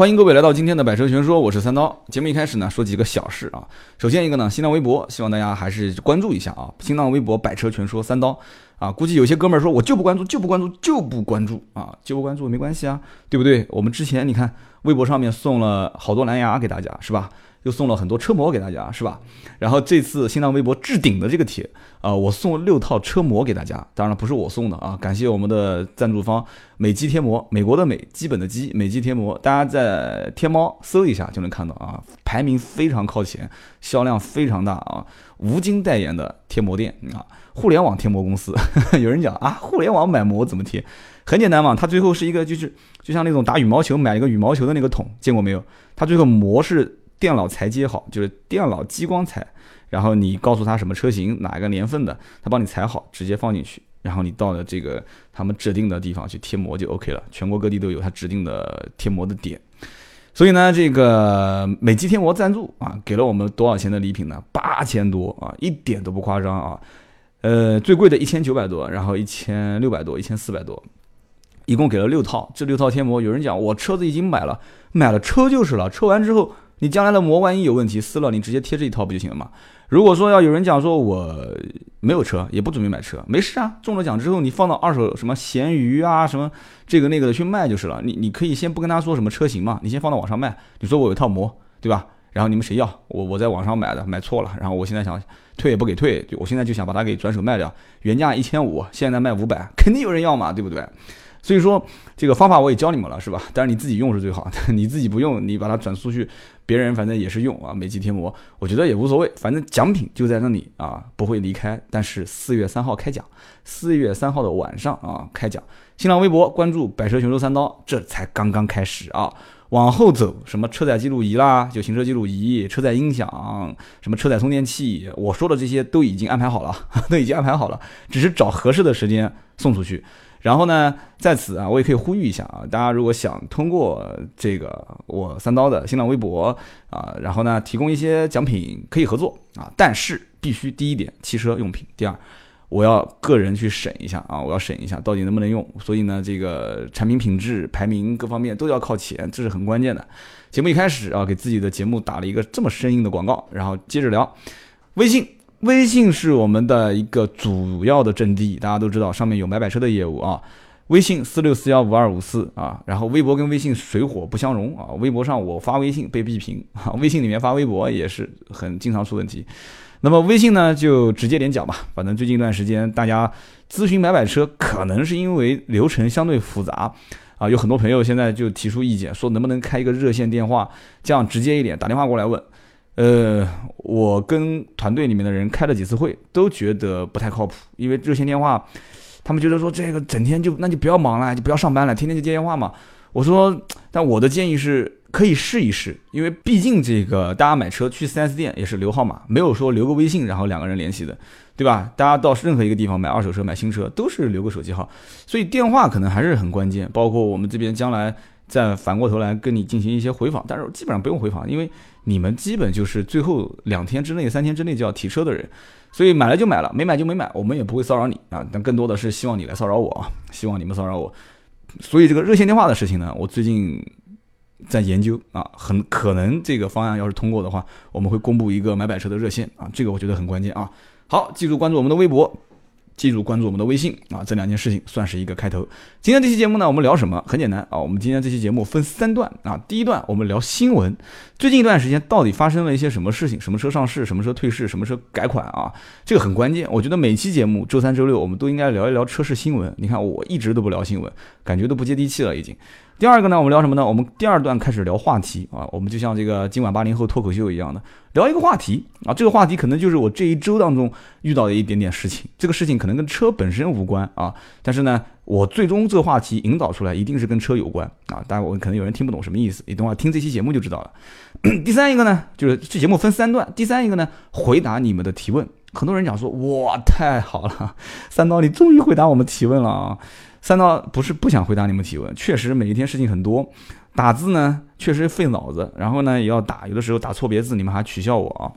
欢迎各位来到今天的百车全说，我是三刀。节目一开始呢，说几个小事啊。首先一个呢，新浪微博，希望大家还是关注一下啊。新浪微博百车全说三刀啊，估计有些哥们儿说我就不关注，就不关注，就不关注啊，就不关注没关系啊，对不对？我们之前你看微博上面送了好多蓝牙给大家，是吧？又送了很多车模给大家，是吧？然后这次新浪微博置顶的这个帖啊，我送六套车模给大家，当然了，不是我送的啊，感谢我们的赞助方美基贴膜，美国的美，基本的基，美基贴膜，大家在天猫搜一下就能看到啊，排名非常靠前，销量非常大啊，吴京代言的贴膜店啊，互联网贴膜公司。有人讲啊，互联网买膜怎么贴？很简单嘛，它最后是一个就是就像那种打羽毛球买一个羽毛球的那个桶，见过没有？它最后膜是。电脑裁接好，就是电脑激光裁，然后你告诉他什么车型，哪个年份的，他帮你裁好，直接放进去，然后你到了这个他们指定的地方去贴膜就 OK 了。全国各地都有他指定的贴膜的点，所以呢，这个美肌贴膜赞助啊，给了我们多少钱的礼品呢？八千多啊，一点都不夸张啊。呃，最贵的一千九百多，然后一千六百多，一千四百多，一共给了六套。这六套贴膜，有人讲我车子已经买了，买了车就是了，车完之后。你将来的膜万一有问题撕了，你直接贴这一套不就行了吗？如果说要有人讲说我没有车，也不准备买车，没事啊，中了奖之后你放到二手什么闲鱼啊什么这个那个的去卖就是了。你你可以先不跟他说什么车型嘛，你先放到网上卖。你说我有套膜，对吧？然后你们谁要？我我在网上买的，买错了，然后我现在想退也不给退，我现在就想把它给转手卖掉，原价一千五，现在卖五百，肯定有人要嘛，对不对？所以说这个方法我也教你们了，是吧？但是你自己用是最好，你自己不用，你把它转出去，别人反正也是用啊。美肌贴膜，我觉得也无所谓，反正奖品就在那里啊，不会离开。但是四月三号开奖，四月三号的晚上啊开奖。新浪微博关注“百车全说三刀”，这才刚刚开始啊。往后走，什么车载记录仪啦，就行车记录仪、车载音响、什么车载充电器，我说的这些都已经安排好了，都已经安排好了，只是找合适的时间送出去。然后呢，在此啊，我也可以呼吁一下啊，大家如果想通过这个我三刀的新浪微博啊，然后呢提供一些奖品，可以合作啊，但是必须第一点汽车用品，第二我要个人去审一下啊，我要审一下到底能不能用，所以呢，这个产品品质排名各方面都要靠前，这是很关键的。节目一开始啊，给自己的节目打了一个这么生硬的广告，然后接着聊微信。微信是我们的一个主要的阵地，大家都知道，上面有买买车的业务啊。微信四六四幺五二五四啊，然后微博跟微信水火不相容啊。微博上我发微信被闭屏啊，微信里面发微博也是很经常出问题。那么微信呢，就直接点讲吧。反正最近一段时间，大家咨询买买车，可能是因为流程相对复杂啊，有很多朋友现在就提出意见，说能不能开一个热线电话，这样直接一点，打电话过来问。呃，我跟团队里面的人开了几次会，都觉得不太靠谱。因为热线电话，他们觉得说这个整天就那就不要忙了，就不要上班了，天天就接电话嘛。我说，但我的建议是可以试一试，因为毕竟这个大家买车去 4S 店也是留号码，没有说留个微信然后两个人联系的，对吧？大家到任何一个地方买二手车、买新车都是留个手机号，所以电话可能还是很关键。包括我们这边将来再反过头来跟你进行一些回访，但是基本上不用回访，因为。你们基本就是最后两天之内、三天之内就要提车的人，所以买了就买了，没买就没买，我们也不会骚扰你啊。但更多的是希望你来骚扰我啊，希望你们骚扰我。所以这个热线电话的事情呢，我最近在研究啊，很可能这个方案要是通过的话，我们会公布一个买百车的热线啊，这个我觉得很关键啊。好，记住关注我们的微博。记住关注我们的微信啊，这两件事情算是一个开头。今天这期节目呢，我们聊什么？很简单啊，我们今天这期节目分三段啊。第一段我们聊新闻，最近一段时间到底发生了一些什么事情？什么车上市？什么车退市？什么车改款啊？这个很关键。我觉得每期节目周三、周六我们都应该聊一聊车市新闻。你看我一直都不聊新闻，感觉都不接地气了已经。第二个呢，我们聊什么呢？我们第二段开始聊话题啊，我们就像这个今晚八零后脱口秀一样的聊一个话题啊，这个话题可能就是我这一周当中遇到的一点点事情，这个事情可能跟车本身无关啊，但是呢，我最终这个话题引导出来一定是跟车有关啊，当然我可能有人听不懂什么意思，你等会儿听这期节目就知道了。第三一个呢，就是这节目分三段，第三一个呢，回答你们的提问，很多人讲说哇太好了，三刀你终于回答我们提问了啊。三刀不是不想回答你们提问，确实每一天事情很多，打字呢确实费脑子，然后呢也要打，有的时候打错别字，你们还取笑我啊，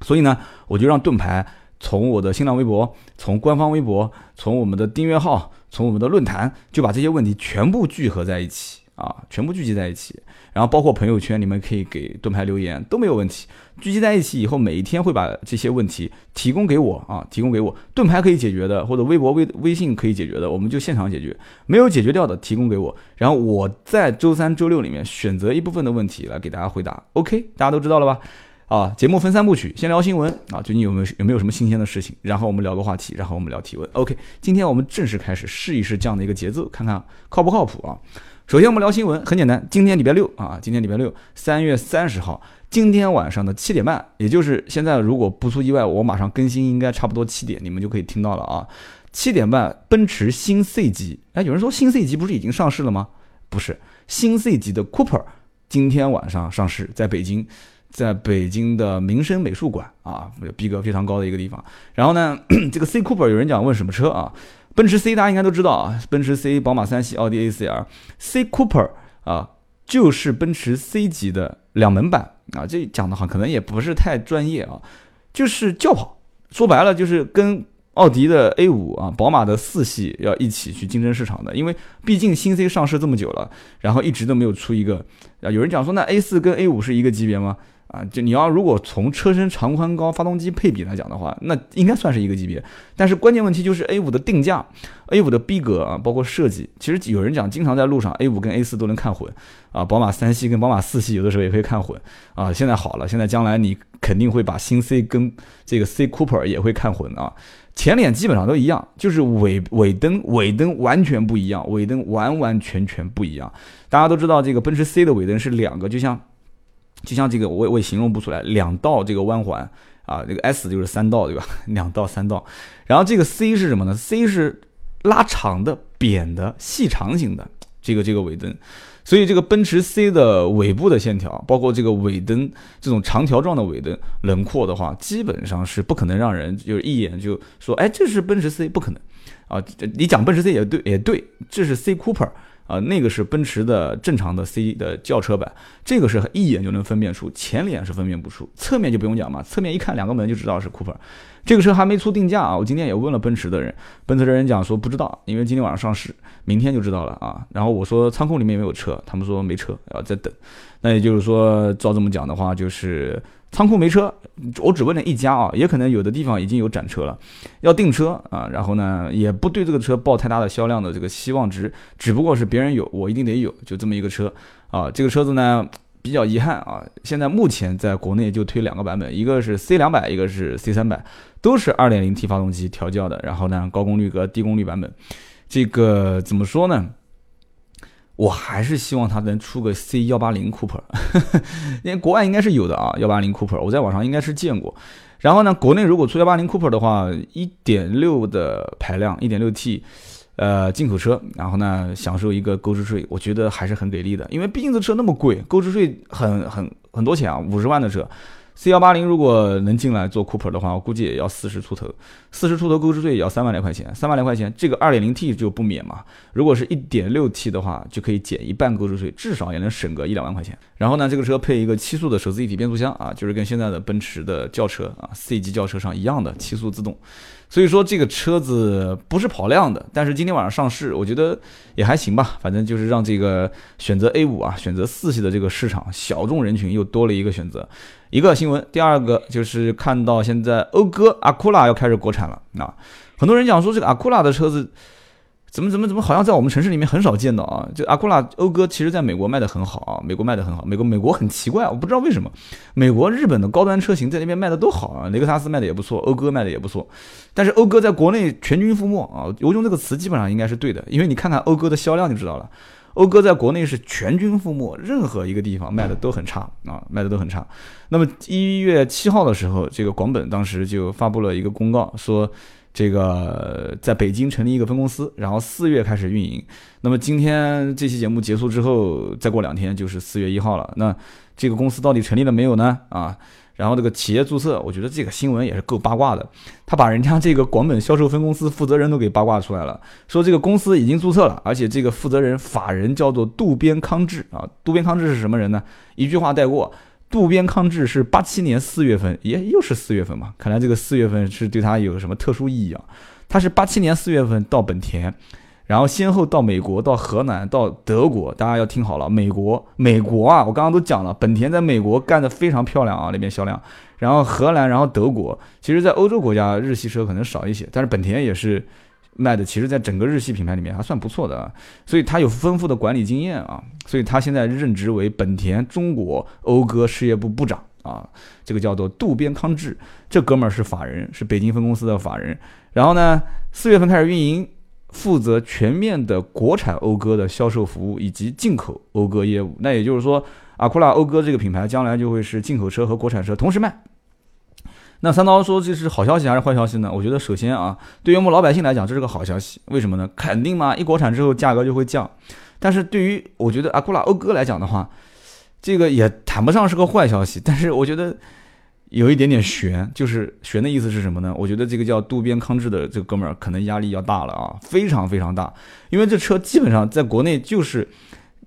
所以呢我就让盾牌从我的新浪微博、从官方微博、从我们的订阅号、从我们的论坛，就把这些问题全部聚合在一起啊，全部聚集在一起，然后包括朋友圈，你们可以给盾牌留言都没有问题。聚集在一起以后，每一天会把这些问题提供给我啊，提供给我，盾牌可以解决的，或者微博、微微信可以解决的，我们就现场解决；没有解决掉的，提供给我，然后我在周三、周六里面选择一部分的问题来给大家回答。OK，大家都知道了吧？啊，节目分三部曲，先聊新闻啊，最近有没有有没有什么新鲜的事情？然后我们聊个话题，然后我们聊提问。OK，今天我们正式开始试一试这样的一个节奏，看看靠不靠谱啊？首先我们聊新闻，很简单，今天礼拜六啊，今天礼拜六，三月三十号，今天晚上的七点半，也就是现在，如果不出意外，我马上更新，应该差不多七点，你们就可以听到了啊。七点半，奔驰新 C 级，哎，有人说新 C 级不是已经上市了吗？不是，新 C 级的 Cooper 今天晚上上市，在北京，在北京的民生美术馆啊，逼格非常高的一个地方。然后呢，这个 C Cooper 有人讲问什么车啊？奔驰 C 大家应该都知道啊，奔驰 C、宝马三系、奥迪 A4L、C Cooper 啊，就是奔驰 C 级的两门版啊。这讲的好可能也不是太专业啊，就是轿跑。说白了就是跟奥迪的 A5 啊、宝马的四系要一起去竞争市场的。因为毕竟新 C 上市这么久了，然后一直都没有出一个啊。有人讲说那 A4 跟 A5 是一个级别吗？啊，就你要如果从车身长宽高、发动机配比来讲的话，那应该算是一个级别。但是关键问题就是 A 五的定价，A 五的逼格啊，包括设计，其实有人讲，经常在路上 A 五跟 A 四都能看混啊，宝马三系跟宝马四系有的时候也可以看混啊。现在好了，现在将来你肯定会把新 C 跟这个 C Cooper 也会看混啊。前脸基本上都一样，就是尾尾灯尾灯完全不一样，尾灯完完全全不一样。大家都知道这个奔驰 C 的尾灯是两个，就像。就像这个，我我也形容不出来，两道这个弯环啊，这个 S 就是三道，对吧？两道三道，然后这个 C 是什么呢？C 是拉长的、扁的、细长型的这个这个尾灯，所以这个奔驰 C 的尾部的线条，包括这个尾灯这种长条状的尾灯轮廓的话，基本上是不可能让人就是一眼就说，哎，这是奔驰 C，不可能啊！你讲奔驰 C 也对，也对，这是 C Cooper。啊，那个是奔驰的正常的 C 的轿车版，这个是一眼就能分辨出，前脸是分辨不出，侧面就不用讲嘛，侧面一看两个门就知道是 Cooper。这个车还没出定价啊，我今天也问了奔驰的人，奔驰的人讲说不知道，因为今天晚上上市，明天就知道了啊。然后我说仓库里面有没有车，他们说没车，要再等。那也就是说，照这么讲的话，就是。仓库没车，我只问了一家啊，也可能有的地方已经有展车了，要订车啊，然后呢，也不对这个车抱太大的销量的这个希望值，只不过是别人有，我一定得有，就这么一个车啊。这个车子呢比较遗憾啊，现在目前在国内就推两个版本，一个是 C 两百，一个是 C 三百，都是二点零 T 发动机调教的，然后呢高功率和低功率版本，这个怎么说呢？我还是希望它能出个 C 幺八零 Cooper，因为国外应该是有的啊，幺八零 Cooper，我在网上应该是见过。然后呢，国内如果出幺八零 Cooper 的话，一点六的排量，一点六 T，呃，进口车，然后呢，享受一个购置税，我觉得还是很给力的，因为毕竟这车那么贵，购置税很很很多钱啊，五十万的车。C 幺八零如果能进来做 Cooper 的话，我估计也要四十出头，四十出头购置税也要三万来块钱，三万来块钱，这个二点零 T 就不免嘛。如果是一点六 T 的话，就可以减一半购置税，至少也能省个一两万块钱。然后呢，这个车配一个七速的手自一体变速箱啊，就是跟现在的奔驰的轿车啊 C 级轿车上一样的七速自动。所以说这个车子不是跑量的，但是今天晚上上市，我觉得也还行吧。反正就是让这个选择 A 五啊，选择四系的这个市场小众人群又多了一个选择。一个新闻，第二个就是看到现在讴歌阿库拉要开始国产了啊，很多人讲说这个阿库拉的车子怎么怎么怎么好像在我们城市里面很少见到啊。就阿库拉讴歌其实在美国卖的很好啊，美国卖的很好，美国美国很奇怪，我不知道为什么，美国日本的高端车型在那边卖的都好啊，雷克萨斯卖的也不错，讴歌卖的也不错，但是讴歌在国内全军覆没啊，我用这个词基本上应该是对的，因为你看看讴歌的销量就知道了。讴歌在国内是全军覆没，任何一个地方卖的都很差啊，卖的都很差。那么一月七号的时候，这个广本当时就发布了一个公告，说这个在北京成立一个分公司，然后四月开始运营。那么今天这期节目结束之后，再过两天就是四月一号了。那这个公司到底成立了没有呢？啊？然后这个企业注册，我觉得这个新闻也是够八卦的。他把人家这个广本销售分公司负责人都给八卦出来了，说这个公司已经注册了，而且这个负责人法人叫做渡边康志啊。渡边康志是什么人呢？一句话带过，渡边康志是八七年四月份，也又是四月份嘛。看来这个四月份是对他有什么特殊意义啊？他是八七年四月份到本田，然后先后到美国、到荷兰、到德国，大家要听好了，美国，美国啊，我刚刚都讲了，本田在美国干得非常漂亮啊，那边销量。然后荷兰，然后德国，其实，在欧洲国家日系车可能少一些，但是本田也是卖的，其实，在整个日系品牌里面还算不错的啊。所以他有丰富的管理经验啊，所以他现在任职为本田中国讴歌事业部部长啊，这个叫做渡边康治，这哥们儿是法人，是北京分公司的法人。然后呢，四月份开始运营。负责全面的国产讴歌的销售服务以及进口讴歌业务，那也就是说，阿库拉讴歌这个品牌将来就会是进口车和国产车同时卖。那三刀说这是好消息还是坏消息呢？我觉得首先啊，对于我们老百姓来讲，这是个好消息。为什么呢？肯定嘛，一国产之后价格就会降。但是对于我觉得阿库拉讴歌来讲的话，这个也谈不上是个坏消息。但是我觉得。有一点点悬，就是悬的意思是什么呢？我觉得这个叫渡边康治的这个哥们儿可能压力要大了啊，非常非常大，因为这车基本上在国内就是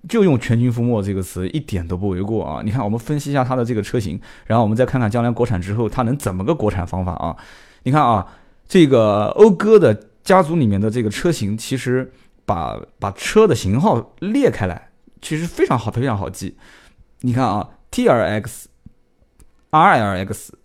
就用全军覆没这个词一点都不为过啊。你看，我们分析一下它的这个车型，然后我们再看看将来国产之后它能怎么个国产方法啊？你看啊，这个讴歌的家族里面的这个车型，其实把把车的型号列开来，其实非常好，非常好记。你看啊，T R X。R L X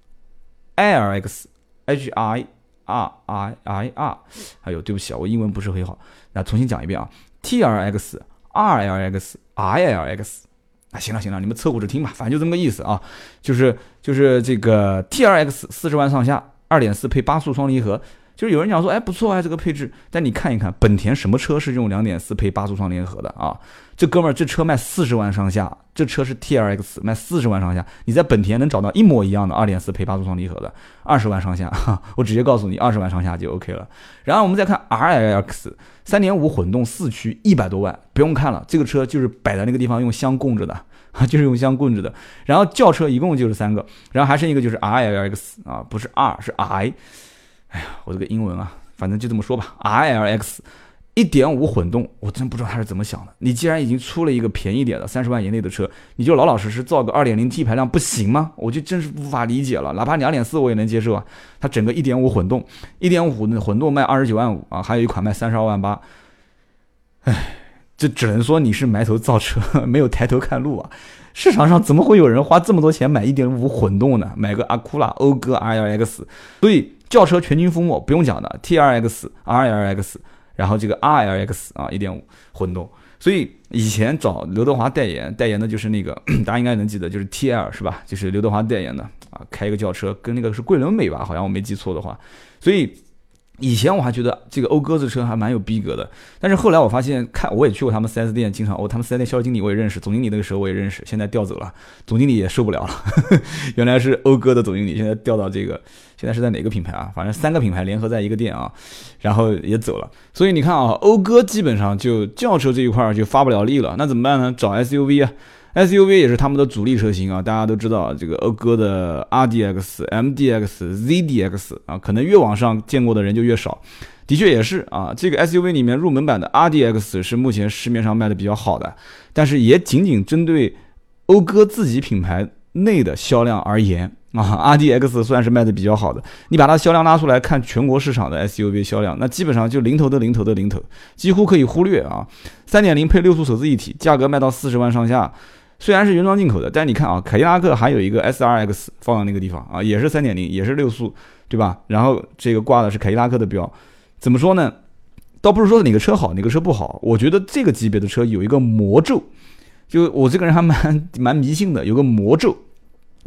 L X H I R I I R，哎呦，对不起啊，我英文不是很好，那重新讲一遍啊，T R X R L X I L X，啊，行了行了，你们凑合着听吧，反正就这么个意思啊，就是就是这个 T R X 四十万上下，二点四配八速双离合。就有人讲说，哎，不错啊，这个配置。但你看一看，本田什么车是用两点四配八速双离合的啊？这哥们儿，这车卖四十万上下，这车是 T R X，卖四十万上下。你在本田能找到一模一样的二点四配八速双离合的，二十万上下，我直接告诉你，二十万上下就 OK 了。然后我们再看 R L X，三点五混动四驱，一百多万，不用看了，这个车就是摆在那个地方用箱供着的，就是用箱供着的。然后轿车一共就是三个，然后还剩一个就是 R L X 啊，不是 R 是 I。哎呀，我这个英文啊，反正就这么说吧。R L X 一点五混动，我真不知道他是怎么想的。你既然已经出了一个便宜点的三十万以内的车，你就老老实实造个二点零 T 排量不行吗？我就真是无法理解了。哪怕两点四我也能接受啊。它整个一点五混动，一点五混混动卖二十九万五啊，还有一款卖三十二万八。哎，这只能说你是埋头造车，没有抬头看路啊。市场上怎么会有人花这么多钱买一点五混动呢？买个阿库拉讴歌 R L X，所以。轿车全军覆没，不用讲的，T R X、R L X，然后这个 R L X 啊，一点五混动。所以以前找刘德华代言，代言的就是那个，大家应该能记得，就是 T L 是吧？就是刘德华代言的啊，开一个轿车，跟那个是桂纶镁吧？好像我没记错的话，所以。以前我还觉得这个讴歌这车还蛮有逼格的，但是后来我发现，看我也去过他们 4S 店，经常哦，他们 4S 店销售经理我也认识，总经理那个时候我也认识，现在调走了，总经理也受不了了，原来是讴歌的总经理，现在调到这个，现在是在哪个品牌啊？反正三个品牌联合在一个店啊，然后也走了。所以你看啊，讴歌基本上就轿车这一块就发不了力了，那怎么办呢？找 SUV 啊。SUV 也是他们的主力车型啊，大家都知道这个讴歌的 RDX、MDX、ZDX 啊，可能越往上见过的人就越少。的确也是啊，这个 SUV 里面入门版的 RDX 是目前市面上卖的比较好的，但是也仅仅针对讴歌自己品牌内的销量而言啊，RDX 算是卖的比较好的。你把它销量拉出来看全国市场的 SUV 销量，那基本上就零头的零头的零头，几乎可以忽略啊。三点零配六速手自一体，价格卖到四十万上下。虽然是原装进口的，但你看啊，凯迪拉克还有一个 S R X 放在那个地方啊，也是三点零，也是六速，对吧？然后这个挂的是凯迪拉克的标，怎么说呢？倒不是说哪个车好，哪个车不好，我觉得这个级别的车有一个魔咒，就我这个人还蛮蛮迷信的，有个魔咒，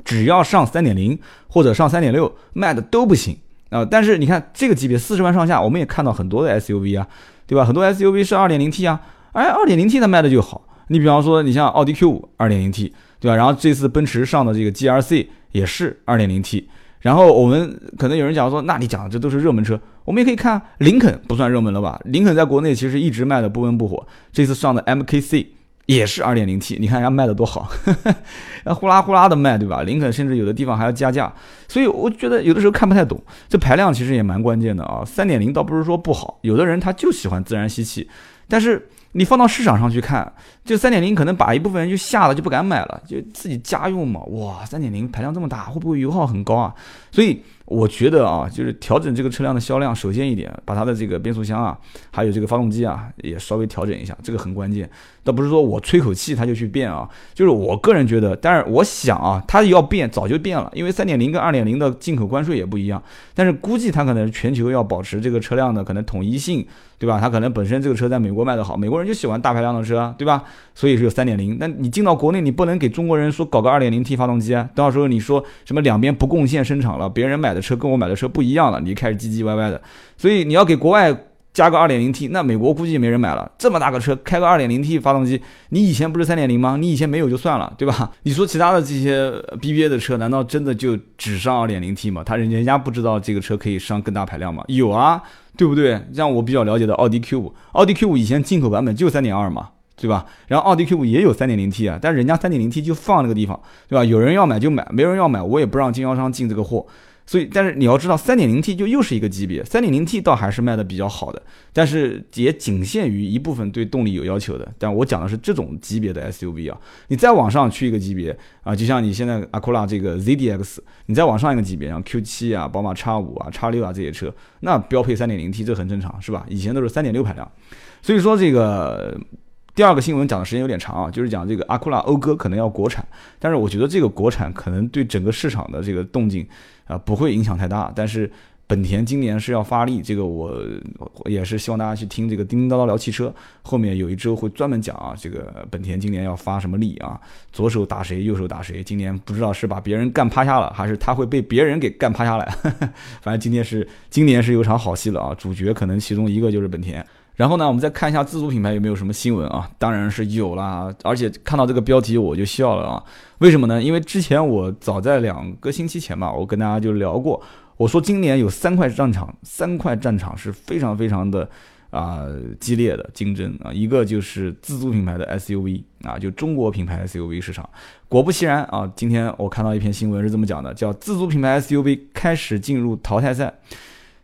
只要上三点零或者上三点六卖的都不行啊。但是你看这个级别四十万上下，我们也看到很多的 S U V 啊，对吧？很多 S U V 是二点零 T 啊，哎，二点零 T 它卖的就好。你比方说，你像奥迪 Q 五二点零 T，对吧？然后这次奔驰上的这个 GRC 也是二点零 T。然后我们可能有人讲说，那你讲的这都是热门车，我们也可以看林肯不算热门了吧？林肯在国内其实一直卖的不温不火，这次上的 MKC 也是二点零 T，你看人家卖的多好，呼啦呼啦的卖，对吧？林肯甚至有的地方还要加价，所以我觉得有的时候看不太懂，这排量其实也蛮关键的啊。三点零倒不是说不好，有的人他就喜欢自然吸气，但是。你放到市场上去看，就三点零可能把一部分人就吓了就不敢买了，就自己家用嘛。哇，三点零排量这么大，会不会油耗很高啊？所以我觉得啊，就是调整这个车辆的销量，首先一点，把它的这个变速箱啊，还有这个发动机啊，也稍微调整一下，这个很关键。倒不是说我吹口气它就去变啊，就是我个人觉得，但是我想啊，它要变早就变了，因为三点零跟二点零的进口关税也不一样。但是估计它可能全球要保持这个车辆的可能统一性，对吧？它可能本身这个车在美国卖得好，美国人就喜欢大排量的车，对吧？所以是有三点零。但你进到国内，你不能给中国人说搞个二点零 T 发动机啊，到时候你说什么两边不共线生产了，别人买的车跟我买的车不一样了，你开始唧唧歪歪的。所以你要给国外。加个二点零 T，那美国估计也没人买了。这么大个车，开个二点零 T 发动机，你以前不是三点零吗？你以前没有就算了，对吧？你说其他的这些 BBA 的车，难道真的就只上二点零 T 吗？他人人家不知道这个车可以上更大排量吗？有啊，对不对？像我比较了解的奥迪 Q 五，奥迪 Q 五以前进口版本就三点二嘛，对吧？然后奥迪 Q 五也有三点零 T 啊，但是人家三点零 T 就放那个地方，对吧？有人要买就买，没人要买我也不让经销商进这个货。所以，但是你要知道，三点零 T 就又是一个级别，三点零 T 倒还是卖的比较好的，但是也仅限于一部分对动力有要求的。但我讲的是这种级别的 SUV 啊，你再往上去一个级别啊，就像你现在阿库拉这个 ZDX，你再往上一个级别，像 Q 七啊、宝马 X 五啊、X 六啊这些车，那标配三点零 T 这很正常，是吧？以前都是三点六排量，所以说这个。第二个新闻讲的时间有点长啊，就是讲这个阿库拉讴歌可能要国产，但是我觉得这个国产可能对整个市场的这个动静啊不会影响太大。但是本田今年是要发力，这个我也是希望大家去听这个叮叮叨叨聊汽车，后面有一周会专门讲啊，这个本田今年要发什么力啊，左手打谁，右手打谁，今年不知道是把别人干趴下了，还是他会被别人给干趴下来。反正今天是今年是有场好戏了啊，主角可能其中一个就是本田。然后呢，我们再看一下自主品牌有没有什么新闻啊？当然是有啦，而且看到这个标题我就笑了啊！为什么呢？因为之前我早在两个星期前吧，我跟大家就聊过，我说今年有三块战场，三块战场是非常非常的啊激烈的竞争啊，一个就是自主品牌的 SUV 啊，就中国品牌 SUV 市场。果不其然啊，今天我看到一篇新闻是这么讲的，叫自主品牌 SUV 开始进入淘汰赛。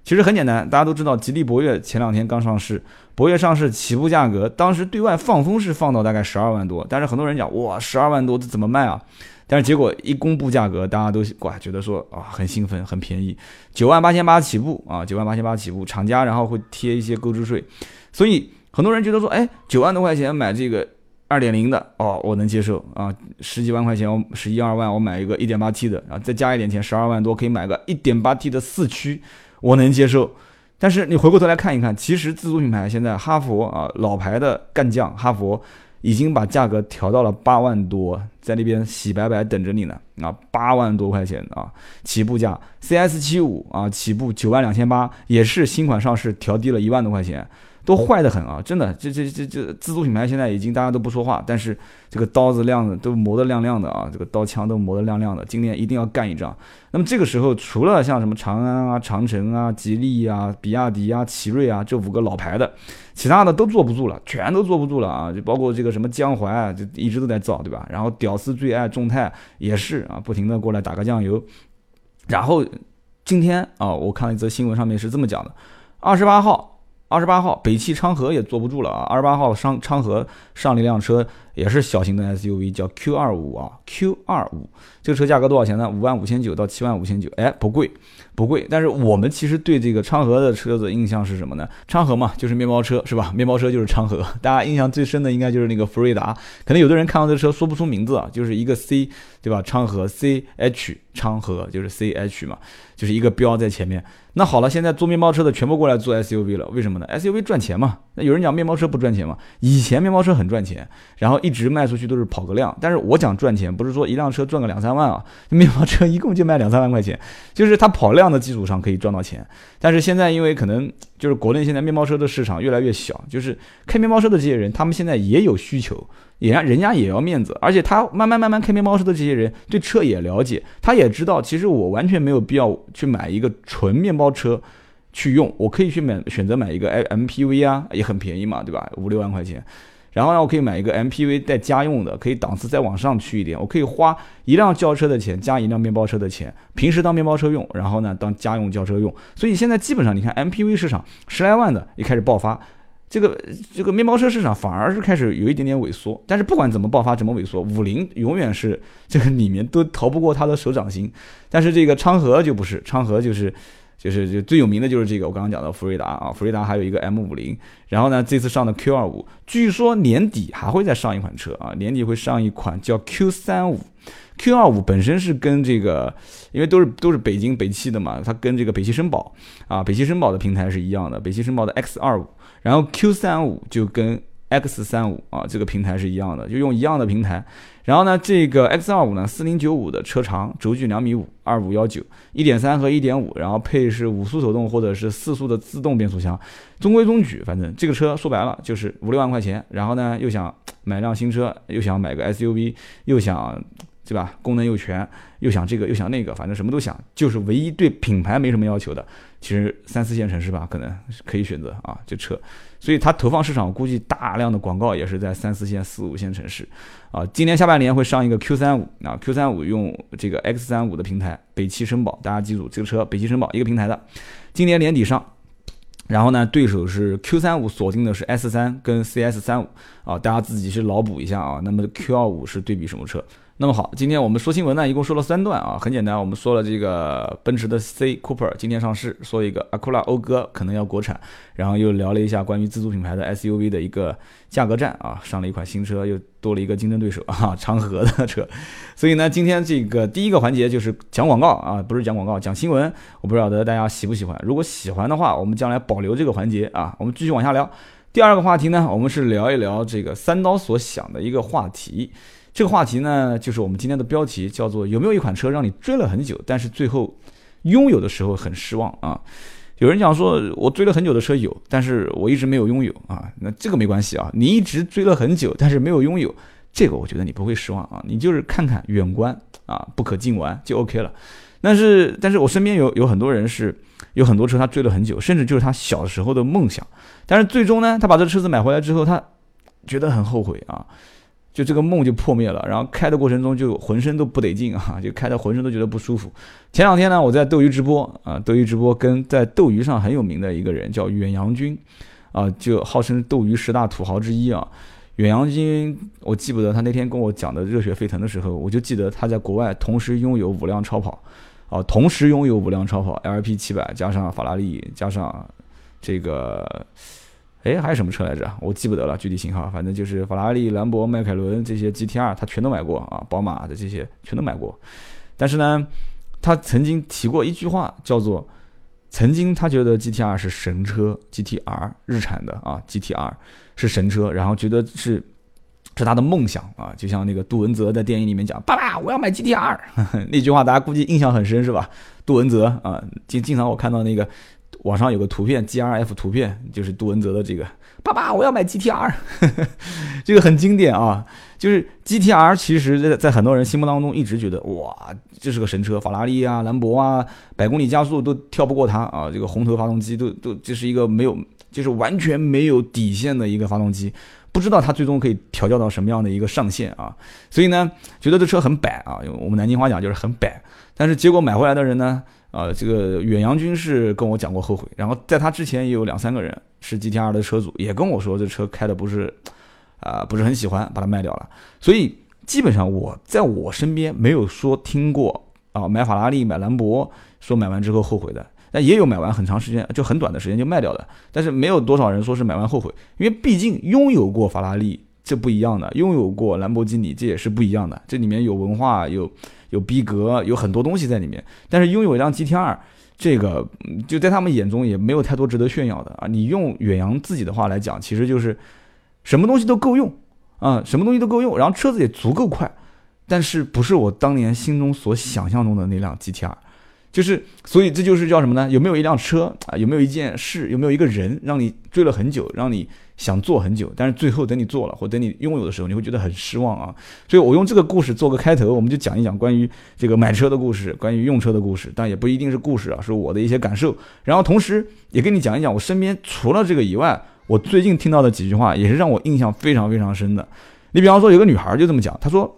其实很简单，大家都知道，吉利博越前两天刚上市，博越上市起步价格，当时对外放风是放到大概十二万多，但是很多人讲哇，十二万多这怎么卖啊？但是结果一公布价格，大家都哇觉得说啊很兴奋，很便宜，九万八千八起步啊，九万八千八起步，厂家然后会贴一些购置税，所以很多人觉得说，哎，九万多块钱买这个二点零的哦，我能接受啊，十几万块钱，我十一二万我买一个一点八 T 的，然后再加一点钱，十二万多可以买个一点八 T 的四驱。我能接受，但是你回过头来看一看，其实自主品牌现在哈佛啊老牌的干将哈佛已经把价格调到了八万多，在那边洗白白等着你呢啊，八万多块钱啊起步价，CS 七五啊起步九万两千八，也是新款上市调低了一万多块钱。都坏得很啊！真的，这这这这自主品牌现在已经大家都不说话，但是这个刀子亮的都磨得亮亮的啊，这个刀枪都磨得亮亮的。今年一定要干一仗。那么这个时候，除了像什么长安啊、长城啊、吉利啊、比亚迪啊、奇瑞啊这五个老牌的，其他的都坐不住了，全都坐不住了啊！就包括这个什么江淮，就一直都在造，对吧？然后屌丝最爱众泰也是啊，不停的过来打个酱油。然后今天啊，我看了一则新闻，上面是这么讲的：二十八号。二十八号，北汽昌河也坐不住了啊！二十八号上昌河上了一辆车，也是小型的 SUV，叫 Q 二五啊，Q 二五。这个车价格多少钱呢？五万五千九到七万五千九，哎，不贵，不贵。但是我们其实对这个昌河的车子印象是什么呢？昌河嘛，就是面包车，是吧？面包车就是昌河。大家印象最深的应该就是那个福瑞达，可能有的人看到这车说不出名字啊，就是一个 C，对吧？昌河 C H，昌河就是 C H 嘛，就是一个标在前面。那好了，现在做面包车的全部过来做 SUV 了，为什么呢？SUV 赚钱嘛。那有人讲面包车不赚钱嘛？以前面包车很赚钱，然后一一直卖出去都是跑个量。但是我讲赚钱，不是说一辆车赚个两三万啊，面包车一共就卖两三万块钱，就是它跑量的基础上可以赚到钱。但是现在因为可能就是国内现在面包车的市场越来越小，就是开面包车的这些人，他们现在也有需求。也让人家也要面子，而且他慢慢慢慢开面包车的这些人对车也了解，他也知道，其实我完全没有必要去买一个纯面包车去用，我可以去买选择买一个 M P V 啊，也很便宜嘛，对吧？五六万块钱，然后呢，我可以买一个 M P V 带家用的，可以档次再往上去一点，我可以花一辆轿车的钱加一辆面包车的钱，平时当面包车用，然后呢当家用轿车用，所以现在基本上你看 M P V 市场十来万的也开始爆发。这个这个面包车市场反而是开始有一点点萎缩。但是不管怎么爆发，怎么萎缩，五菱永远是这个里面都逃不过它的手掌心。但是这个昌河就不是，昌河就是就是就最有名的就是这个我刚刚讲的福瑞达啊，福瑞达还有一个 M 五零，然后呢这次上的 Q 二五，据说年底还会再上一款车啊，年底会上一款叫 Q 三五。Q 二五本身是跟这个，因为都是都是北京北汽的嘛，它跟这个北汽绅宝啊，北汽绅宝的平台是一样的，北汽绅宝的 X 二五，然后 Q 三五就跟 X 三五啊这个平台是一样的，就用一样的平台。然后呢，这个 X 二五呢，四零九五的车长，轴距两米五，二五幺九，一点三和一点五，然后配是五速手动或者是四速的自动变速箱，中规中矩。反正这个车说白了就是五六万块钱，然后呢又想买辆新车，又想买个 SUV，又想。对吧？功能又全，又想这个又想那个，反正什么都想，就是唯一对品牌没什么要求的。其实三四线城市吧，可能可以选择啊，这车。所以它投放市场，估计大量的广告也是在三四线、四五线城市啊。今年下半年会上一个 Q 三五啊，Q 三五用这个 X 三五的平台，北汽绅宝，大家记住这个车，北汽绅宝一个平台的，今年年底上。然后呢，对手是 Q 三五锁定的是 S 三跟 CS 三五啊，大家自己去脑补一下啊。那么 Q 二五是对比什么车？那么好，今天我们说新闻呢，一共说了三段啊，很简单，我们说了这个奔驰的 C Cooper 今天上市，说一个 Acura 讴歌可能要国产，然后又聊了一下关于自主品牌的 SUV 的一个价格战啊，上了一款新车，又多了一个竞争对手啊，长河的车。所以呢，今天这个第一个环节就是讲广告啊，不是讲广告，讲新闻。我不晓得大家喜不喜欢，如果喜欢的话，我们将来保留这个环节啊，我们继续往下聊。第二个话题呢，我们是聊一聊这个三刀所想的一个话题。这个话题呢，就是我们今天的标题，叫做有没有一款车让你追了很久，但是最后拥有的时候很失望啊？有人讲说，我追了很久的车有，但是我一直没有拥有啊。那这个没关系啊，你一直追了很久，但是没有拥有，这个我觉得你不会失望啊。你就是看看远观啊，不可近玩就 OK 了。但是，但是我身边有有很多人是有很多车他追了很久，甚至就是他小时候的梦想，但是最终呢，他把这车子买回来之后，他觉得很后悔啊。就这个梦就破灭了，然后开的过程中就浑身都不得劲啊，就开的浑身都觉得不舒服。前两天呢，我在斗鱼直播啊，斗鱼直播跟在斗鱼上很有名的一个人叫远洋君，啊，就号称斗鱼十大土豪之一啊。远洋君，我记不得他那天跟我讲的热血沸腾的时候，我就记得他在国外同时拥有五辆超跑，啊，同时拥有五辆超跑，LP 七百加上法拉利加上这个。哎，还有什么车来着？我记不得了具体型号，反正就是法拉利、兰博、迈凯伦这些 GTR，他全都买过啊，宝马的这些全都买过。但是呢，他曾经提过一句话，叫做“曾经他觉得 GTR 是神车，GTR 日产的啊，GTR 是神车，然后觉得是是他的梦想啊，就像那个杜文泽在电影里面讲：‘爸爸，我要买 GTR’，那句话大家估计印象很深是吧？杜文泽啊，经经常我看到那个。网上有个图片，G R F 图片，就是杜文泽的这个。爸爸，我要买 G T R，这个很经典啊。就是 G T R，其实在在很多人心目当中一直觉得，哇，这是个神车，法拉利啊、兰博啊，百公里加速都跳不过它啊。这个红头发动机都都，这是一个没有，就是完全没有底线的一个发动机，不知道它最终可以调教到什么样的一个上限啊。所以呢，觉得这车很摆啊，用我们南京话讲就是很摆。但是结果买回来的人呢？啊，这个远洋军是跟我讲过后悔，然后在他之前也有两三个人是 GTR 的车主，也跟我说这车开的不是，啊，不是很喜欢，把它卖掉了。所以基本上我在我身边没有说听过啊，买法拉利、买兰博，说买完之后后悔的，但也有买完很长时间就很短的时间就卖掉的，但是没有多少人说是买完后悔，因为毕竟拥有过法拉利这不一样的，拥有过兰博基尼这也是不一样的，这里面有文化有。有逼格，有很多东西在里面，但是拥有一辆 GT R，这个就在他们眼中也没有太多值得炫耀的啊。你用远洋自己的话来讲，其实就是什么东西都够用啊，什么东西都够用，然后车子也足够快，但是不是我当年心中所想象中的那辆 GT R，就是所以这就是叫什么呢？有没有一辆车啊？有没有一件事？有没有一个人让你追了很久，让你？想做很久，但是最后等你做了或等你拥有的时候，你会觉得很失望啊。所以我用这个故事做个开头，我们就讲一讲关于这个买车的故事，关于用车的故事，但也不一定是故事啊，是我的一些感受。然后同时也跟你讲一讲我身边除了这个以外，我最近听到的几句话，也是让我印象非常非常深的。你比方说有个女孩就这么讲，她说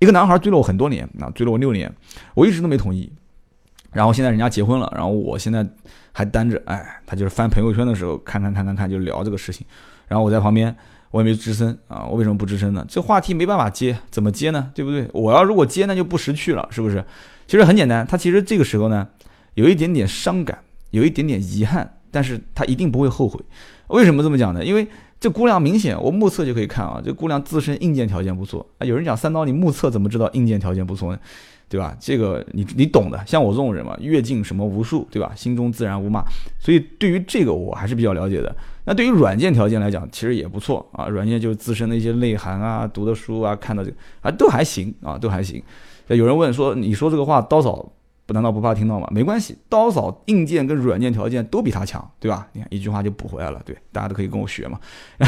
一个男孩追了我很多年，啊，追了我六年，我一直都没同意。然后现在人家结婚了，然后我现在还单着，哎，他就是翻朋友圈的时候看看看看看就聊这个事情，然后我在旁边我也没吱声啊，我为什么不吱声呢？这话题没办法接，怎么接呢？对不对？我要如果接那就不识趣了，是不是？其实很简单，他其实这个时候呢有一点点伤感，有一点点遗憾，但是他一定不会后悔。为什么这么讲呢？因为这姑娘明显我目测就可以看啊，这姑娘自身硬件条件不错啊。有人讲三刀，你目测怎么知道硬件条件不错呢？对吧？这个你你懂的，像我这种人嘛，阅尽什么无数，对吧？心中自然无骂，所以对于这个我还是比较了解的。那对于软件条件来讲，其实也不错啊。软件就是自身的一些内涵啊，读的书啊，看到这个啊，都还行啊，都还行。有人问说，你说这个话刀嫂。不难道不怕听到吗？没关系，刀嫂硬件跟软件条件都比他强，对吧？你看一句话就补回来了，对，大家都可以跟我学嘛。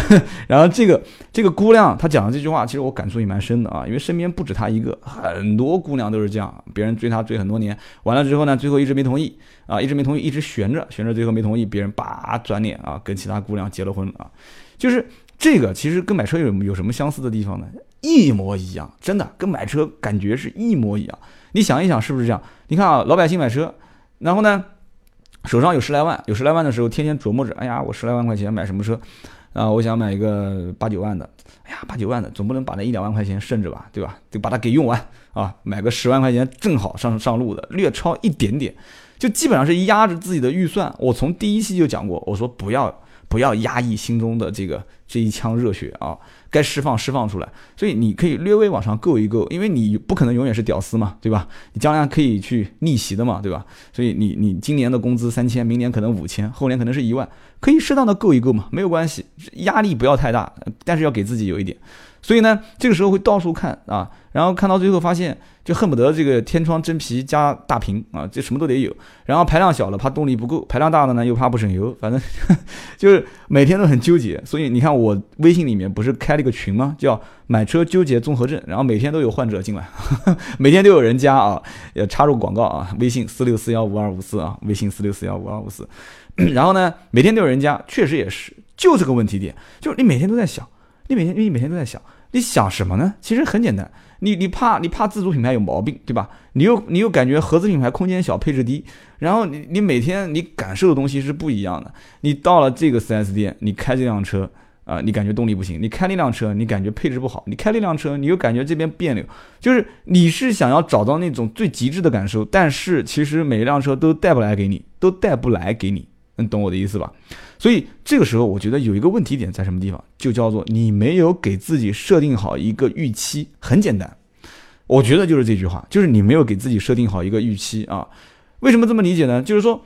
然后这个这个姑娘她讲的这句话，其实我感触也蛮深的啊，因为身边不止她一个，很多姑娘都是这样，别人追她追很多年，完了之后呢，最后一直没同意啊，一直没同意，一直悬着悬着，最后没同意，别人叭转脸啊，跟其他姑娘结了婚啊，就是这个其实跟买车有有什么相似的地方呢？一模一样，真的跟买车感觉是一模一样。你想一想，是不是这样？你看啊，老百姓买车，然后呢，手上有十来万，有十来万的时候，天天琢磨着，哎呀，我十来万块钱买什么车？啊，我想买一个八九万的，哎呀，八九万的，总不能把那一两万块钱剩着吧，对吧？得把它给用完啊，买个十万块钱正好上上路的，略超一点点，就基本上是压着自己的预算。我从第一期就讲过，我说不要不要压抑心中的这个这一腔热血啊。该释放释放出来，所以你可以略微往上够一够，因为你不可能永远是屌丝嘛，对吧？你将来可以去逆袭的嘛，对吧？所以你你今年的工资三千，明年可能五千，后年可能是一万，可以适当的够一够嘛，没有关系，压力不要太大，但是要给自己有一点。所以呢，这个时候会到处看啊，然后看到最后发现，就恨不得这个天窗真皮加大屏啊，这什么都得有。然后排量小了怕动力不够，排量大了呢又怕不省油，反正 就是每天都很纠结。所以你看我微信里面不是开了一个群吗？叫买车纠结综合症，然后每天都有患者进来，每天都有人加啊，也插入广告啊，微信四六四幺五二五四啊，微信四六四幺五二五四。然后呢，每天都有人加，确实也是，就这个问题点，就是你每天都在想。你每天，你每天都在想，你想什么呢？其实很简单，你你怕你怕自主品牌有毛病，对吧？你又你又感觉合资品牌空间小，配置低，然后你你每天你感受的东西是不一样的。你到了这个 4S 店，你开这辆车啊，你感觉动力不行；你开那辆车，你感觉配置不好；你开那辆车，你又感觉这边别扭。就是你是想要找到那种最极致的感受，但是其实每一辆车都带不来给你，都带不来给你。你懂我的意思吧？所以这个时候，我觉得有一个问题点在什么地方，就叫做你没有给自己设定好一个预期。很简单，我觉得就是这句话，就是你没有给自己设定好一个预期啊。为什么这么理解呢？就是说，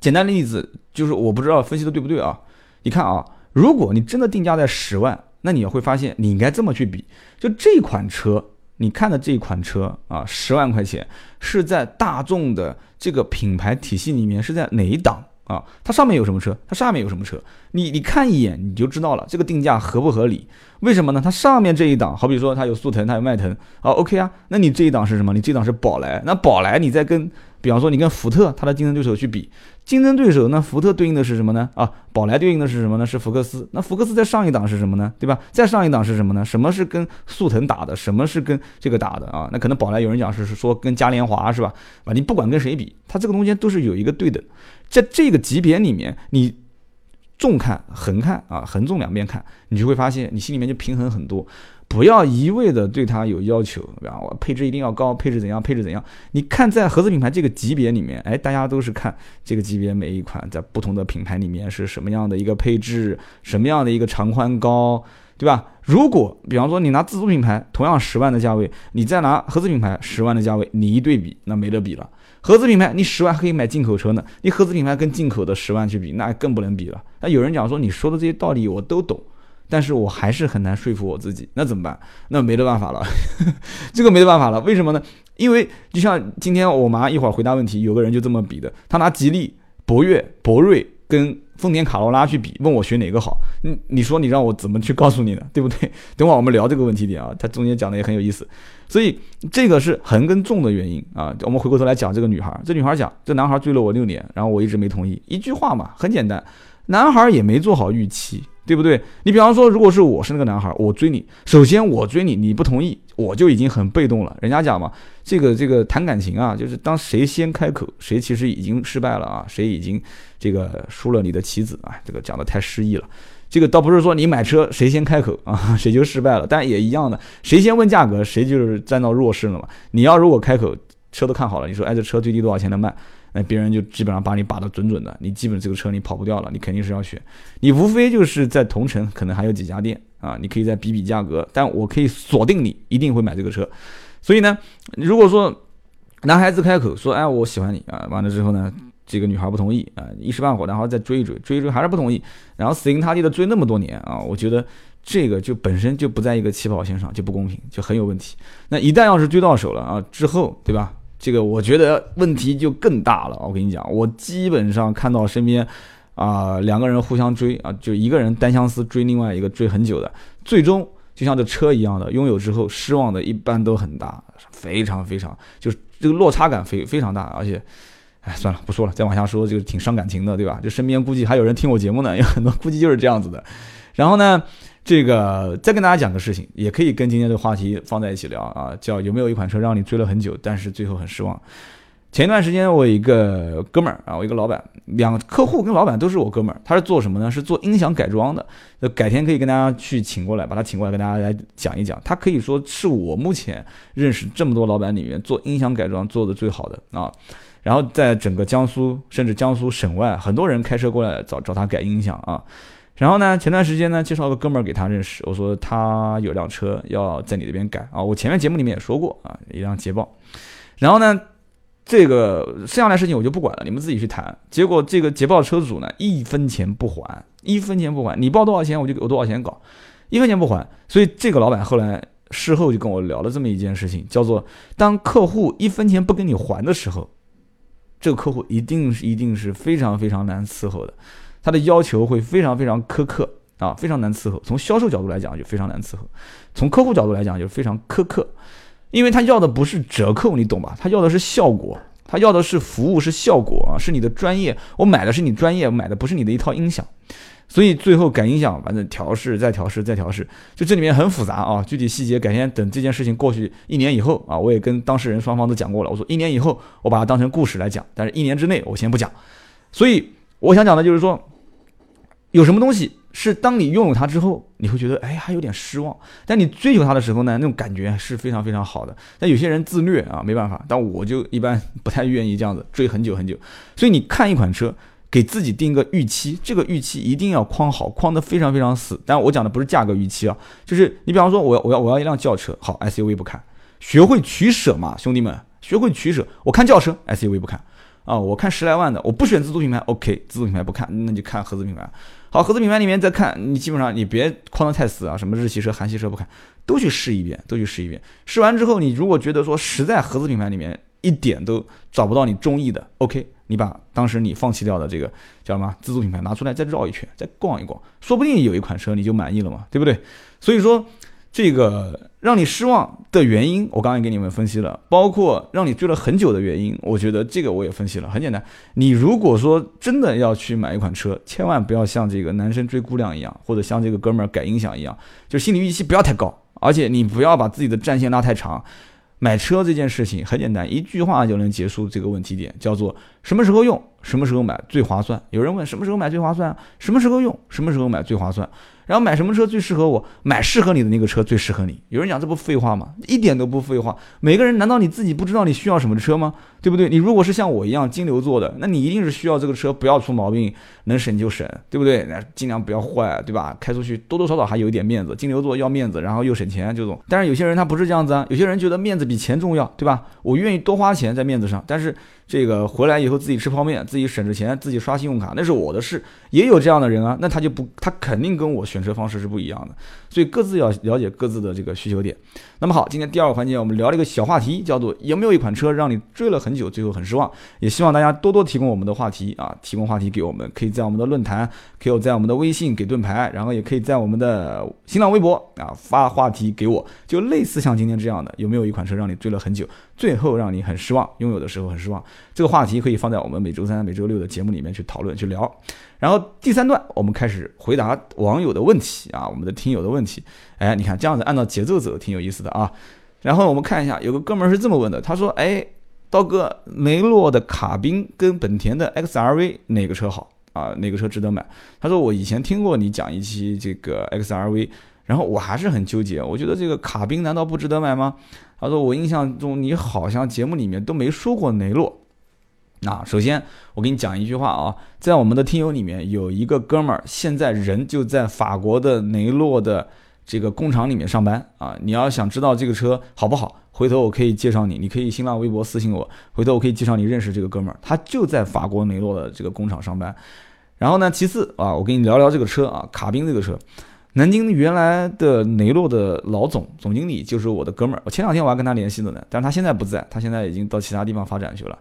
简单的例子就是我不知道分析的对不对啊？你看啊，如果你真的定价在十万，那你会发现你应该这么去比，就这款车，你看的这款车啊，十万块钱是在大众的这个品牌体系里面是在哪一档？啊，它上面有什么车？它下面有什么车？你你看一眼你就知道了，这个定价合不合理？为什么呢？它上面这一档，好比说它有速腾，它有迈腾，啊，OK 啊，那你这一档是什么？你这一档是宝来，那宝来你再跟，比方说你跟福特它的竞争对手去比。竞争对手，那福特对应的是什么呢？啊，宝来对应的是什么呢？是福克斯。那福克斯在上一档是什么呢？对吧？再上一档是什么呢？什么是跟速腾打的？什么是跟这个打的啊？那可能宝来有人讲是说跟嘉年华是吧？啊，你不管跟谁比，它这个中间都是有一个对等。在这个级别里面，你纵看、横看啊，横纵两边看，你就会发现你心里面就平衡很多。不要一味的对它有要求，对吧？我配置一定要高，配置怎样？配置怎样？你看在合资品牌这个级别里面，哎，大家都是看这个级别每一款在不同的品牌里面是什么样的一个配置，什么样的一个长宽高，对吧？如果比方说你拿自主品牌同样十万的价位，你再拿合资品牌十万的价位，你一对比，那没得比了。合资品牌你十万可以买进口车呢，你合资品牌跟进口的十万去比，那更不能比了。那有人讲说你说的这些道理我都懂。但是我还是很难说服我自己，那怎么办？那没得办法了，这个没得办法了。为什么呢？因为就像今天我妈一会儿回答问题，有个人就这么比的，他拿吉利、博越、博瑞跟丰田卡罗拉去比，问我选哪个好。你你说你让我怎么去告诉你呢？对不对？等会儿我们聊这个问题点啊，他中间讲的也很有意思。所以这个是横跟纵的原因啊。我们回过头来讲这个女孩，这女孩讲，这男孩追了我六年，然后我一直没同意。一句话嘛，很简单，男孩也没做好预期。对不对？你比方说，如果是我是那个男孩，我追你，首先我追你，你不同意，我就已经很被动了。人家讲嘛，这个这个谈感情啊，就是当谁先开口，谁其实已经失败了啊，谁已经这个输了你的棋子啊，这个讲的太诗意了。这个倒不是说你买车谁先开口啊，谁就失败了，但也一样的，谁先问价格，谁就是占到弱势了嘛。你要如果开口，车都看好了，你说哎这车最低多少钱能卖？那别人就基本上把你把的准准的，你基本这个车你跑不掉了，你肯定是要选。你无非就是在同城可能还有几家店啊，你可以再比比价格，但我可以锁定你一定会买这个车。所以呢，如果说男孩子开口说哎我喜欢你啊，完了之后呢，这个女孩不同意啊，一时半会儿然后再追一追，追一追还是不同意，然后死心塌地的追那么多年啊，我觉得这个就本身就不在一个起跑线上，就不公平，就很有问题。那一旦要是追到手了啊之后，对吧？这个我觉得问题就更大了。我跟你讲，我基本上看到身边，啊，两个人互相追啊，就一个人单相思追另外一个追很久的，最终就像这车一样的，拥有之后失望的一般都很大，非常非常，就是这个落差感非非常大。而且，哎，算了，不说了，再往下说就挺伤感情的，对吧？就身边估计还有人听我节目呢，有很多估计就是这样子的。然后呢？这个再跟大家讲个事情，也可以跟今天的话题放在一起聊啊，叫有没有一款车让你追了很久，但是最后很失望。前一段时间我一个哥们儿啊，我一个老板，两客户跟老板都是我哥们儿，他是做什么呢？是做音响改装的。那改天可以跟大家去请过来，把他请过来跟大家来讲一讲。他可以说是我目前认识这么多老板里面做音响改装做的最好的啊。然后在整个江苏甚至江苏省外，很多人开车过来找找他改音响啊。然后呢，前段时间呢，介绍个哥们儿给他认识。我说他有辆车要在你这边改啊，我前面节目里面也说过啊，一辆捷豹。然后呢，这个剩下来事情我就不管了，你们自己去谈。结果这个捷豹车主呢，一分钱不还，一分钱不还，你报多少钱我就给我多少钱搞，一分钱不还。所以这个老板后来事后就跟我聊了这么一件事情，叫做当客户一分钱不跟你还的时候，这个客户一定是一定是非常非常难伺候的。他的要求会非常非常苛刻啊，非常难伺候。从销售角度来讲就非常难伺候，从客户角度来讲就非常苛刻，因为他要的不是折扣，你懂吧？他要的是效果，他要的是服务，是效果啊，是你的专业。我买的是你专业，买的不是你的一套音响。所以最后改音响，反正调试再调试再调试，就这里面很复杂啊。具体细节改天等这件事情过去一年以后啊，我也跟当事人双方都讲过了。我说一年以后我把它当成故事来讲，但是一年之内我先不讲。所以我想讲的就是说。有什么东西是当你拥有它之后，你会觉得哎还有点失望，但你追求它的时候呢，那种感觉是非常非常好的。但有些人自虐啊，没办法，但我就一般不太愿意这样子追很久很久。所以你看一款车，给自己定个预期，这个预期一定要框好，框得非常非常死。但我讲的不是价格预期啊，就是你比方说我要我要我要一辆轿车，好 SUV 不看，学会取舍嘛，兄弟们，学会取舍。我看轿车 SUV 不看啊，我看十来万的，我不选自主品牌，OK，自主品牌不看，那就看合资品牌。好，合资品牌里面再看，你基本上你别框得太死啊，什么日系车、韩系车不看，都去试一遍，都去试一遍。试完之后，你如果觉得说实在合资品牌里面一点都找不到你中意的，OK，你把当时你放弃掉的这个叫什么自主品牌拿出来再绕一圈，再逛一逛，说不定有一款车你就满意了嘛，对不对？所以说。这个让你失望的原因，我刚才给你们分析了，包括让你追了很久的原因，我觉得这个我也分析了。很简单，你如果说真的要去买一款车，千万不要像这个男生追姑娘一样，或者像这个哥们儿改音响一样，就心理预期不要太高，而且你不要把自己的战线拉太长。买车这件事情很简单，一句话就能结束这个问题点，叫做什么时候用，什么时候买最划算。有人问什么时候买最划算？什么时候用，什么时候买最划算？然后买什么车最适合我？买适合你的那个车最适合你。有人讲这不废话吗？一点都不废话。每个人难道你自己不知道你需要什么车吗？对不对？你如果是像我一样金牛座的，那你一定是需要这个车不要出毛病，能省就省，对不对？那尽量不要坏，对吧？开出去多多少少还有一点面子。金牛座要面子，然后又省钱这种。但是有些人他不是这样子啊，有些人觉得面子比钱重要，对吧？我愿意多花钱在面子上，但是。这个回来以后自己吃泡面，自己省着钱，自己刷信用卡，那是我的事。也有这样的人啊，那他就不，他肯定跟我选车方式是不一样的。所以各自要了解各自的这个需求点。那么好，今天第二个环节我们聊了一个小话题，叫做有没有一款车让你追了很久，最后很失望？也希望大家多多提供我们的话题啊，提供话题给我们，可以在我们的论坛，可以在我们的微信给盾牌，然后也可以在我们的新浪微博啊发话题给我，就类似像今天这样的，有没有一款车让你追了很久，最后让你很失望？拥有的时候很失望，这个话题可以放在我们每周三、每周六的节目里面去讨论、去聊。然后第三段，我们开始回答网友的问题啊，我们的听友的问题。哎，你看这样子按照节奏走，挺有意思的啊。然后我们看一下，有个哥们儿是这么问的，他说：“哎，刀哥，雷诺的卡宾跟本田的 XRV 哪个车好啊？哪个车值得买？”他说：“我以前听过你讲一期这个 XRV，然后我还是很纠结，我觉得这个卡宾难道不值得买吗？”他说：“我印象中你好像节目里面都没说过雷诺。”那首先，我给你讲一句话啊，在我们的听友里面有一个哥们儿，现在人就在法国的雷诺的这个工厂里面上班啊。你要想知道这个车好不好，回头我可以介绍你，你可以新浪微博私信我，回头我可以介绍你认识这个哥们儿，他就在法国雷诺的这个工厂上班。然后呢，其次啊，我跟你聊聊这个车啊，卡宾这个车，南京原来的雷诺的老总总经理就是我的哥们儿，我前两天我还跟他联系了呢，但是他现在不在，他现在已经到其他地方发展去了。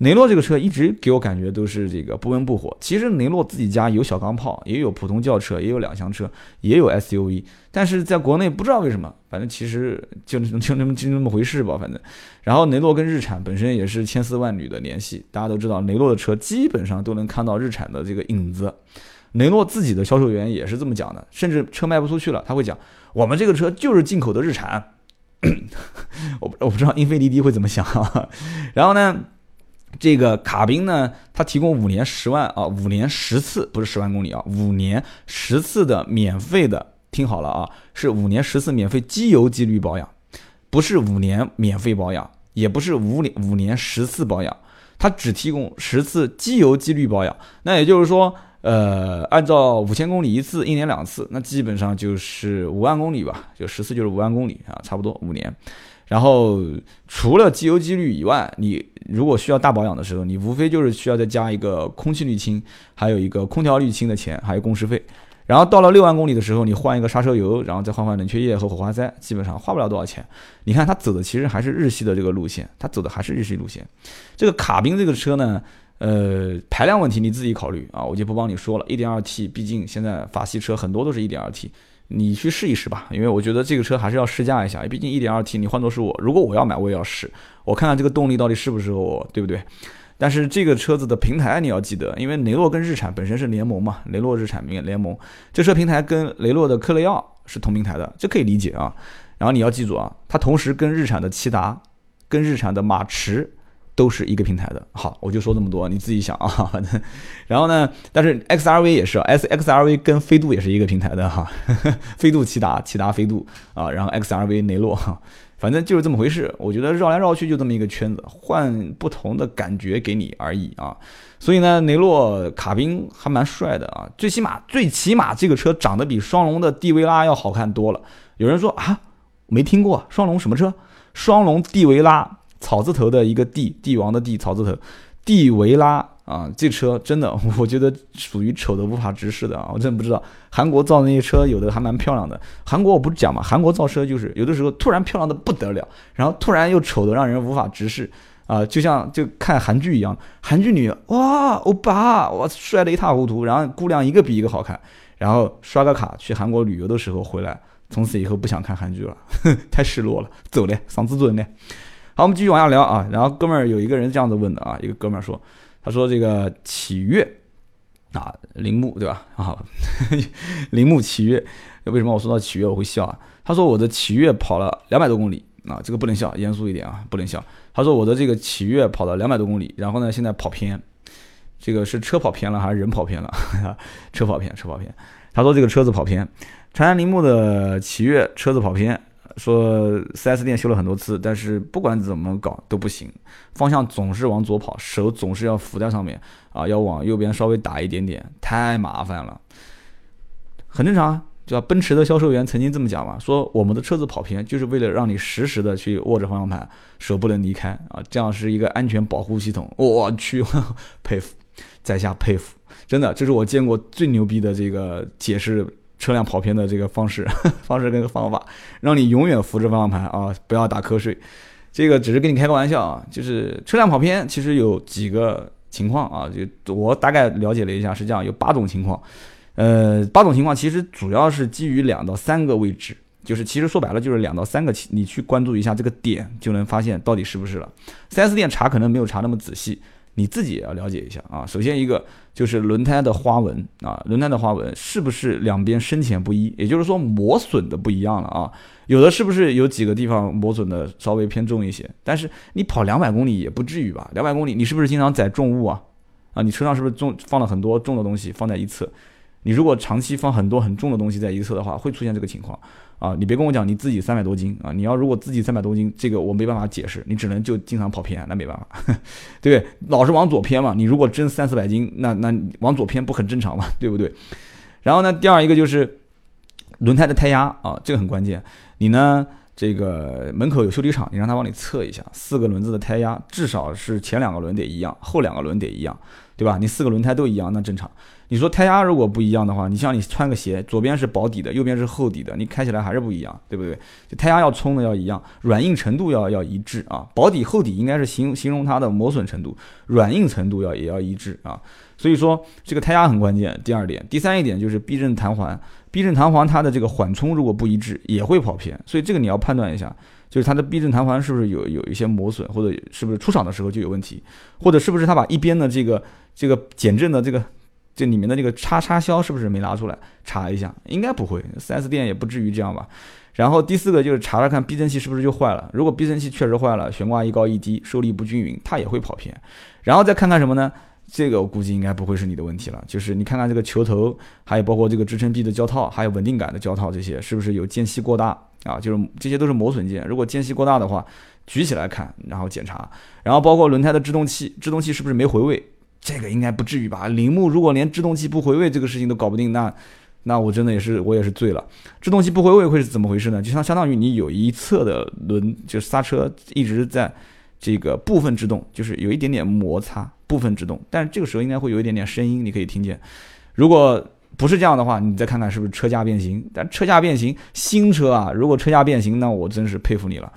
雷诺这个车一直给我感觉都是这个不温不火。其实雷诺自己家有小钢炮，也有普通轿车，也有两厢车，也有 SUV。但是在国内不知道为什么，反正其实就就那么就那么回事吧，反正。然后雷诺跟日产本身也是千丝万缕的联系，大家都知道雷诺的车基本上都能看到日产的这个影子。雷诺自己的销售员也是这么讲的，甚至车卖不出去了，他会讲我们这个车就是进口的日产。我我不知道英菲尼迪会怎么想。然后呢？这个卡宾呢，它提供五年十万啊，五年十次，不是十万公里啊，五年十次的免费的，听好了啊，是五年十次免费机油机滤保养，不是五年免费保养，也不是五年五年十次保养，它只提供十次机油机滤保养。那也就是说，呃，按照五千公里一次，一年两次，那基本上就是五万公里吧，就十次就是五万公里啊，差不多五年。然后除了机油机滤以外，你如果需要大保养的时候，你无非就是需要再加一个空气滤清，还有一个空调滤清的钱，还有工时费。然后到了六万公里的时候，你换一个刹车油，然后再换换冷却液和火花塞，基本上花不了多少钱。你看它走的其实还是日系的这个路线，它走的还是日系路线。这个卡宾这个车呢，呃，排量问题你自己考虑啊，我就不帮你说了。一点二 T，毕竟现在法系车很多都是一点二 T。你去试一试吧，因为我觉得这个车还是要试驾一下，毕竟 1.2T，你换做是我，如果我要买，我也要试，我看看这个动力到底适不适合我，对不对？但是这个车子的平台你要记得，因为雷诺跟日产本身是联盟嘛，雷诺日产联联盟，这车平台跟雷诺的科雷傲是同平台的，这可以理解啊。然后你要记住啊，它同时跟日产的骐达、跟日产的马驰。都是一个平台的，好，我就说这么多，你自己想啊，反正，然后呢，但是 X R V 也是，S X R V 跟飞度也是一个平台的哈，飞度骐达，骐达飞度啊，然后 X R V 雷诺，反正就是这么回事。我觉得绕来绕去就这么一个圈子，换不同的感觉给你而已啊。所以呢，雷诺卡宾还蛮帅的啊，最起码最起码这个车长得比双龙的帝维拉要好看多了。有人说啊，没听过双龙什么车？双龙帝维拉。草字头的一个帝，帝王的帝，草字头，帝维拉啊，这车真的，我觉得属于丑的无法直视的啊！我真不知道韩国造那些车有的还蛮漂亮的。韩国我不是讲嘛，韩国造车就是有的时候突然漂亮的不得了，然后突然又丑的让人无法直视啊！就像就看韩剧一样，韩剧女哇欧巴哇帅的一塌糊涂，然后姑娘一个比一个好看，然后刷个卡去韩国旅游的时候回来，从此以后不想看韩剧了，太失落了，走嘞，伤自尊嘞。好，我们继续往下聊啊。然后哥们儿有一个人这样子问的啊，一个哥们儿说，他说这个启悦啊，铃木对吧？啊，铃木启悦，为什么我说到启悦我会笑啊？他说我的启悦跑了两百多公里啊，这个不能笑，严肃一点啊，不能笑。他说我的这个启悦跑了两百多公里，然后呢，现在跑偏，这个是车跑偏了还是人跑偏了？车跑偏，车跑偏。他说这个车子跑偏，长安铃木的启悦车子跑偏。说 4S 店修了很多次，但是不管怎么搞都不行，方向总是往左跑，手总是要扶在上面啊，要往右边稍微打一点点，太麻烦了。很正常啊，就奔驰的销售员曾经这么讲嘛，说我们的车子跑偏就是为了让你实时的去握着方向盘，手不能离开啊，这样是一个安全保护系统。我去，佩服，在下佩服，真的，这是我见过最牛逼的这个解释。车辆跑偏的这个方式 方式跟方法，让你永远扶着方向盘啊，不要打瞌睡。这个只是跟你开个玩笑啊，就是车辆跑偏，其实有几个情况啊，就我大概了解了一下，是这样，有八种情况。呃，八种情况其实主要是基于两到三个位置，就是其实说白了就是两到三个，你去关注一下这个点，就能发现到底是不是了。4S 店查可能没有查那么仔细。你自己也要了解一下啊。首先一个就是轮胎的花纹啊，轮胎的花纹是不是两边深浅不一？也就是说磨损的不一样了啊。有的是不是有几个地方磨损的稍微偏重一些？但是你跑两百公里也不至于吧？两百公里你是不是经常载重物啊？啊，你车上是不是重放了很多重的东西放在一侧？你如果长期放很多很重的东西在一侧的话，会出现这个情况。啊，你别跟我讲你自己三百多斤啊！你要如果自己三百多斤，这个我没办法解释，你只能就经常跑偏，那没办法，对不对？老是往左偏嘛。你如果真三四百斤，那那往左偏不很正常嘛，对不对？然后呢，第二一个就是轮胎的胎压啊，这个很关键。你呢，这个门口有修理厂，你让他帮你测一下，四个轮子的胎压至少是前两个轮得一样，后两个轮得一样，对吧？你四个轮胎都一样，那正常。你说胎压如果不一样的话，你像你穿个鞋，左边是薄底的，右边是厚底的，你开起来还是不一样，对不对？就胎压要冲的要一样，软硬程度要要一致啊。薄底厚底应该是形形容它的磨损程度，软硬程度要也要一致啊。所以说这个胎压很关键。第二点，第三一点就是避震弹簧，避震弹簧它的这个缓冲如果不一致也会跑偏，所以这个你要判断一下，就是它的避震弹簧是不是有有一些磨损，或者是不是出厂的时候就有问题，或者是不是它把一边的这个这个减震的这个。这里面的这个叉叉销是不是没拿出来查一下？应该不会，4S 店也不至于这样吧。然后第四个就是查查看避震器是不是就坏了。如果避震器确实坏了，悬挂一高一低，受力不均匀，它也会跑偏。然后再看看什么呢？这个我估计应该不会是你的问题了。就是你看看这个球头，还有包括这个支撑臂的胶套，还有稳定杆的胶套，这些是不是有间隙过大啊？就是这些都是磨损件。如果间隙过大的话，举起来看，然后检查。然后包括轮胎的制动器，制动器是不是没回位？这个应该不至于吧？铃木如果连制动器不回位这个事情都搞不定，那那我真的也是我也是醉了。制动器不回位会是怎么回事呢？就像相当于你有一侧的轮就是刹车一直在这个部分制动，就是有一点点摩擦，部分制动，但是这个时候应该会有一点点声音，你可以听见。如果不是这样的话，你再看看是不是车架变形。但车架变形，新车啊，如果车架变形，那我真是佩服你了。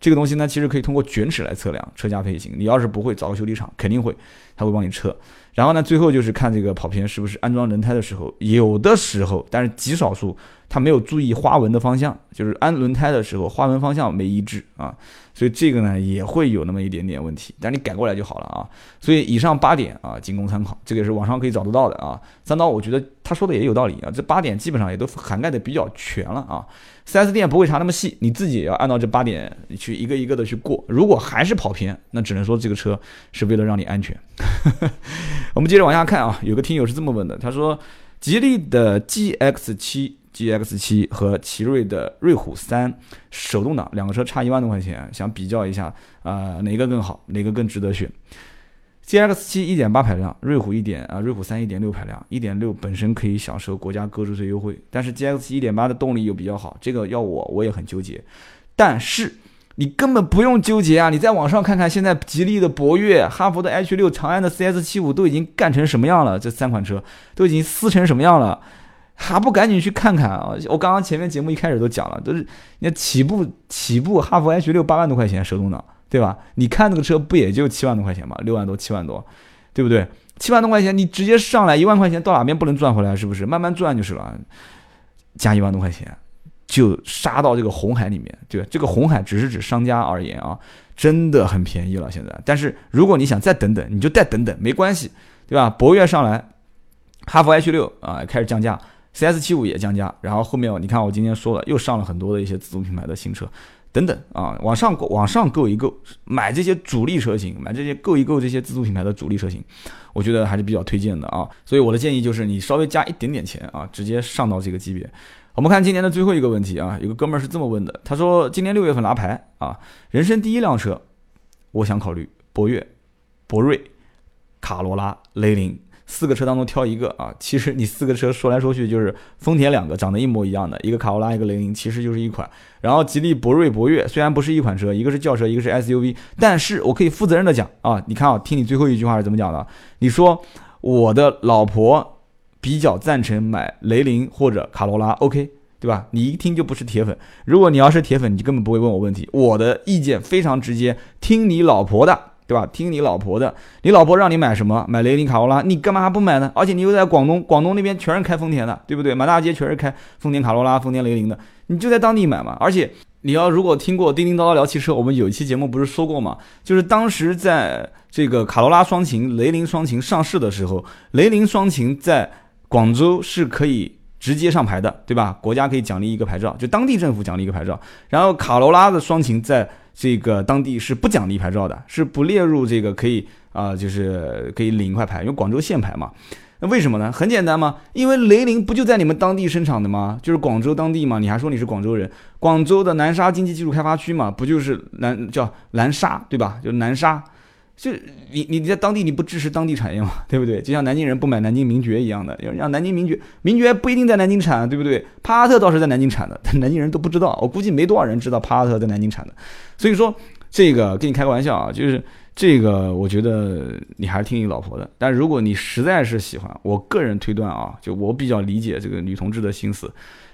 这个东西呢，其实可以通过卷尺来测量车架配型。你要是不会，找个修理厂肯定会，他会帮你测。然后呢，最后就是看这个跑偏是不是安装轮胎的时候，有的时候，但是极少数，他没有注意花纹的方向，就是安轮胎的时候花纹方向没一致啊。所以这个呢也会有那么一点点问题，但你改过来就好了啊。所以以上八点啊，仅供参考，这个也是网上可以找得到的啊。三刀，我觉得他说的也有道理啊，这八点基本上也都涵盖的比较全了啊。4S 店不会查那么细，你自己也要按照这八点去一个一个的去过。如果还是跑偏，那只能说这个车是为了让你安全。我们接着往下看啊，有个听友是这么问的，他说吉利的 GX7。GX 七和奇瑞的瑞虎三手动挡两个车差一万多块钱，想比较一下啊，哪个更好，哪个更值得选？GX 七一点八排量，瑞虎一点啊，瑞虎三一点六排量，一点六本身可以享受国家购置税优惠，但是 GX 七一点八的动力又比较好，这个要我我也很纠结。但是你根本不用纠结啊，你在网上看看，现在吉利的博越、哈弗的 H 六、长安的 CS 七五都已经干成什么样了？这三款车都已经撕成什么样了？还不赶紧去看看啊！我刚刚前面节目一开始都讲了，都是你起步起步哈弗 H 六八万多块钱手动挡，对吧？你看那个车不也就七万多块钱吗？六万多七万多，对不对？七万多块钱你直接上来一万块钱到哪边不能赚回来？是不是？慢慢赚就是了。加一万多块钱就杀到这个红海里面，对这个红海只是指商家而言啊，真的很便宜了现在。但是如果你想再等等，你就再等等，没关系，对吧？博越上来，哈弗 H 六啊开始降价。CS 七五也降价，然后后面你看我今天说了，又上了很多的一些自主品牌的新车，等等啊，往上往上购一购，买这些主力车型，买这些购一购这些自主品牌的主力车型，我觉得还是比较推荐的啊。所以我的建议就是你稍微加一点点钱啊，直接上到这个级别。我们看今年的最后一个问题啊，有个哥们儿是这么问的，他说今年六月份拿牌啊，人生第一辆车，我想考虑博越、博瑞、卡罗拉、雷凌。四个车当中挑一个啊，其实你四个车说来说去就是丰田两个长得一模一样的，一个卡罗拉，一个雷凌，其实就是一款。然后吉利博瑞、博越虽然不是一款车，一个是轿车，一个是 SUV，但是我可以负责任的讲啊，你看啊，听你最后一句话是怎么讲的？你说我的老婆比较赞成买雷凌或者卡罗拉，OK，对吧？你一听就不是铁粉。如果你要是铁粉，你根本不会问我问题。我的意见非常直接，听你老婆的，对吧？听你老婆的。你老婆让你买什么？买雷凌卡罗拉，你干嘛还不买呢？而且你又在广东，广东那边全是开丰田的，对不对？满大街全是开丰田卡罗拉、丰田雷凌的，你就在当地买嘛。而且你要如果听过叮叮叨叨聊汽车，我们有一期节目不是说过嘛？就是当时在这个卡罗拉双擎、雷凌双擎上市的时候，雷凌双擎在广州是可以直接上牌的，对吧？国家可以奖励一个牌照，就当地政府奖励一个牌照。然后卡罗拉的双擎在这个当地是不奖励牌照的，是不列入这个可以啊，就是可以领一块牌，因为广州限牌嘛。那为什么呢？很简单嘛，因为雷凌不就在你们当地生产的吗？就是广州当地嘛，你还说你是广州人？广州的南沙经济技术开发区嘛，不就是南叫南沙对吧？就南沙。就你你在当地你不支持当地产业嘛，对不对？就像南京人不买南京名爵一样的，要让南京名爵，名爵不一定在南京产，对不对？帕萨特倒是在南京产的，但南京人都不知道，我估计没多少人知道帕萨特在南京产的。所以说这个跟你开个玩笑啊，就是这个我觉得你还是听你老婆的。但如果你实在是喜欢，我个人推断啊，就我比较理解这个女同志的心思，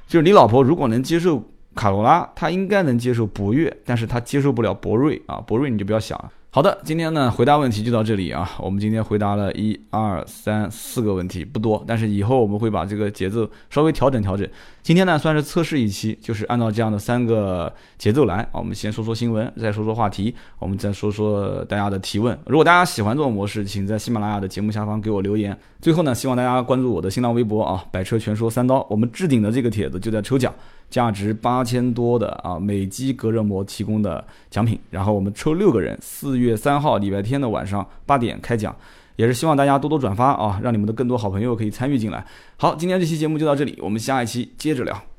就是你老婆如果能接受卡罗拉，她应该能接受博越，但是她接受不了博瑞啊，博瑞你就不要想了。好的，今天呢回答问题就到这里啊。我们今天回答了一二三四个问题，不多，但是以后我们会把这个节奏稍微调整调整。今天呢算是测试一期，就是按照这样的三个节奏来啊。我们先说说新闻，再说说话题，我们再说说大家的提问。如果大家喜欢这种模式，请在喜马拉雅的节目下方给我留言。最后呢，希望大家关注我的新浪微博啊，百车全说三刀。我们置顶的这个帖子就在抽奖。价值八千多的啊美肌隔热膜提供的奖品，然后我们抽六个人，四月三号礼拜天的晚上八点开奖，也是希望大家多多转发啊，让你们的更多好朋友可以参与进来。好，今天这期节目就到这里，我们下一期接着聊。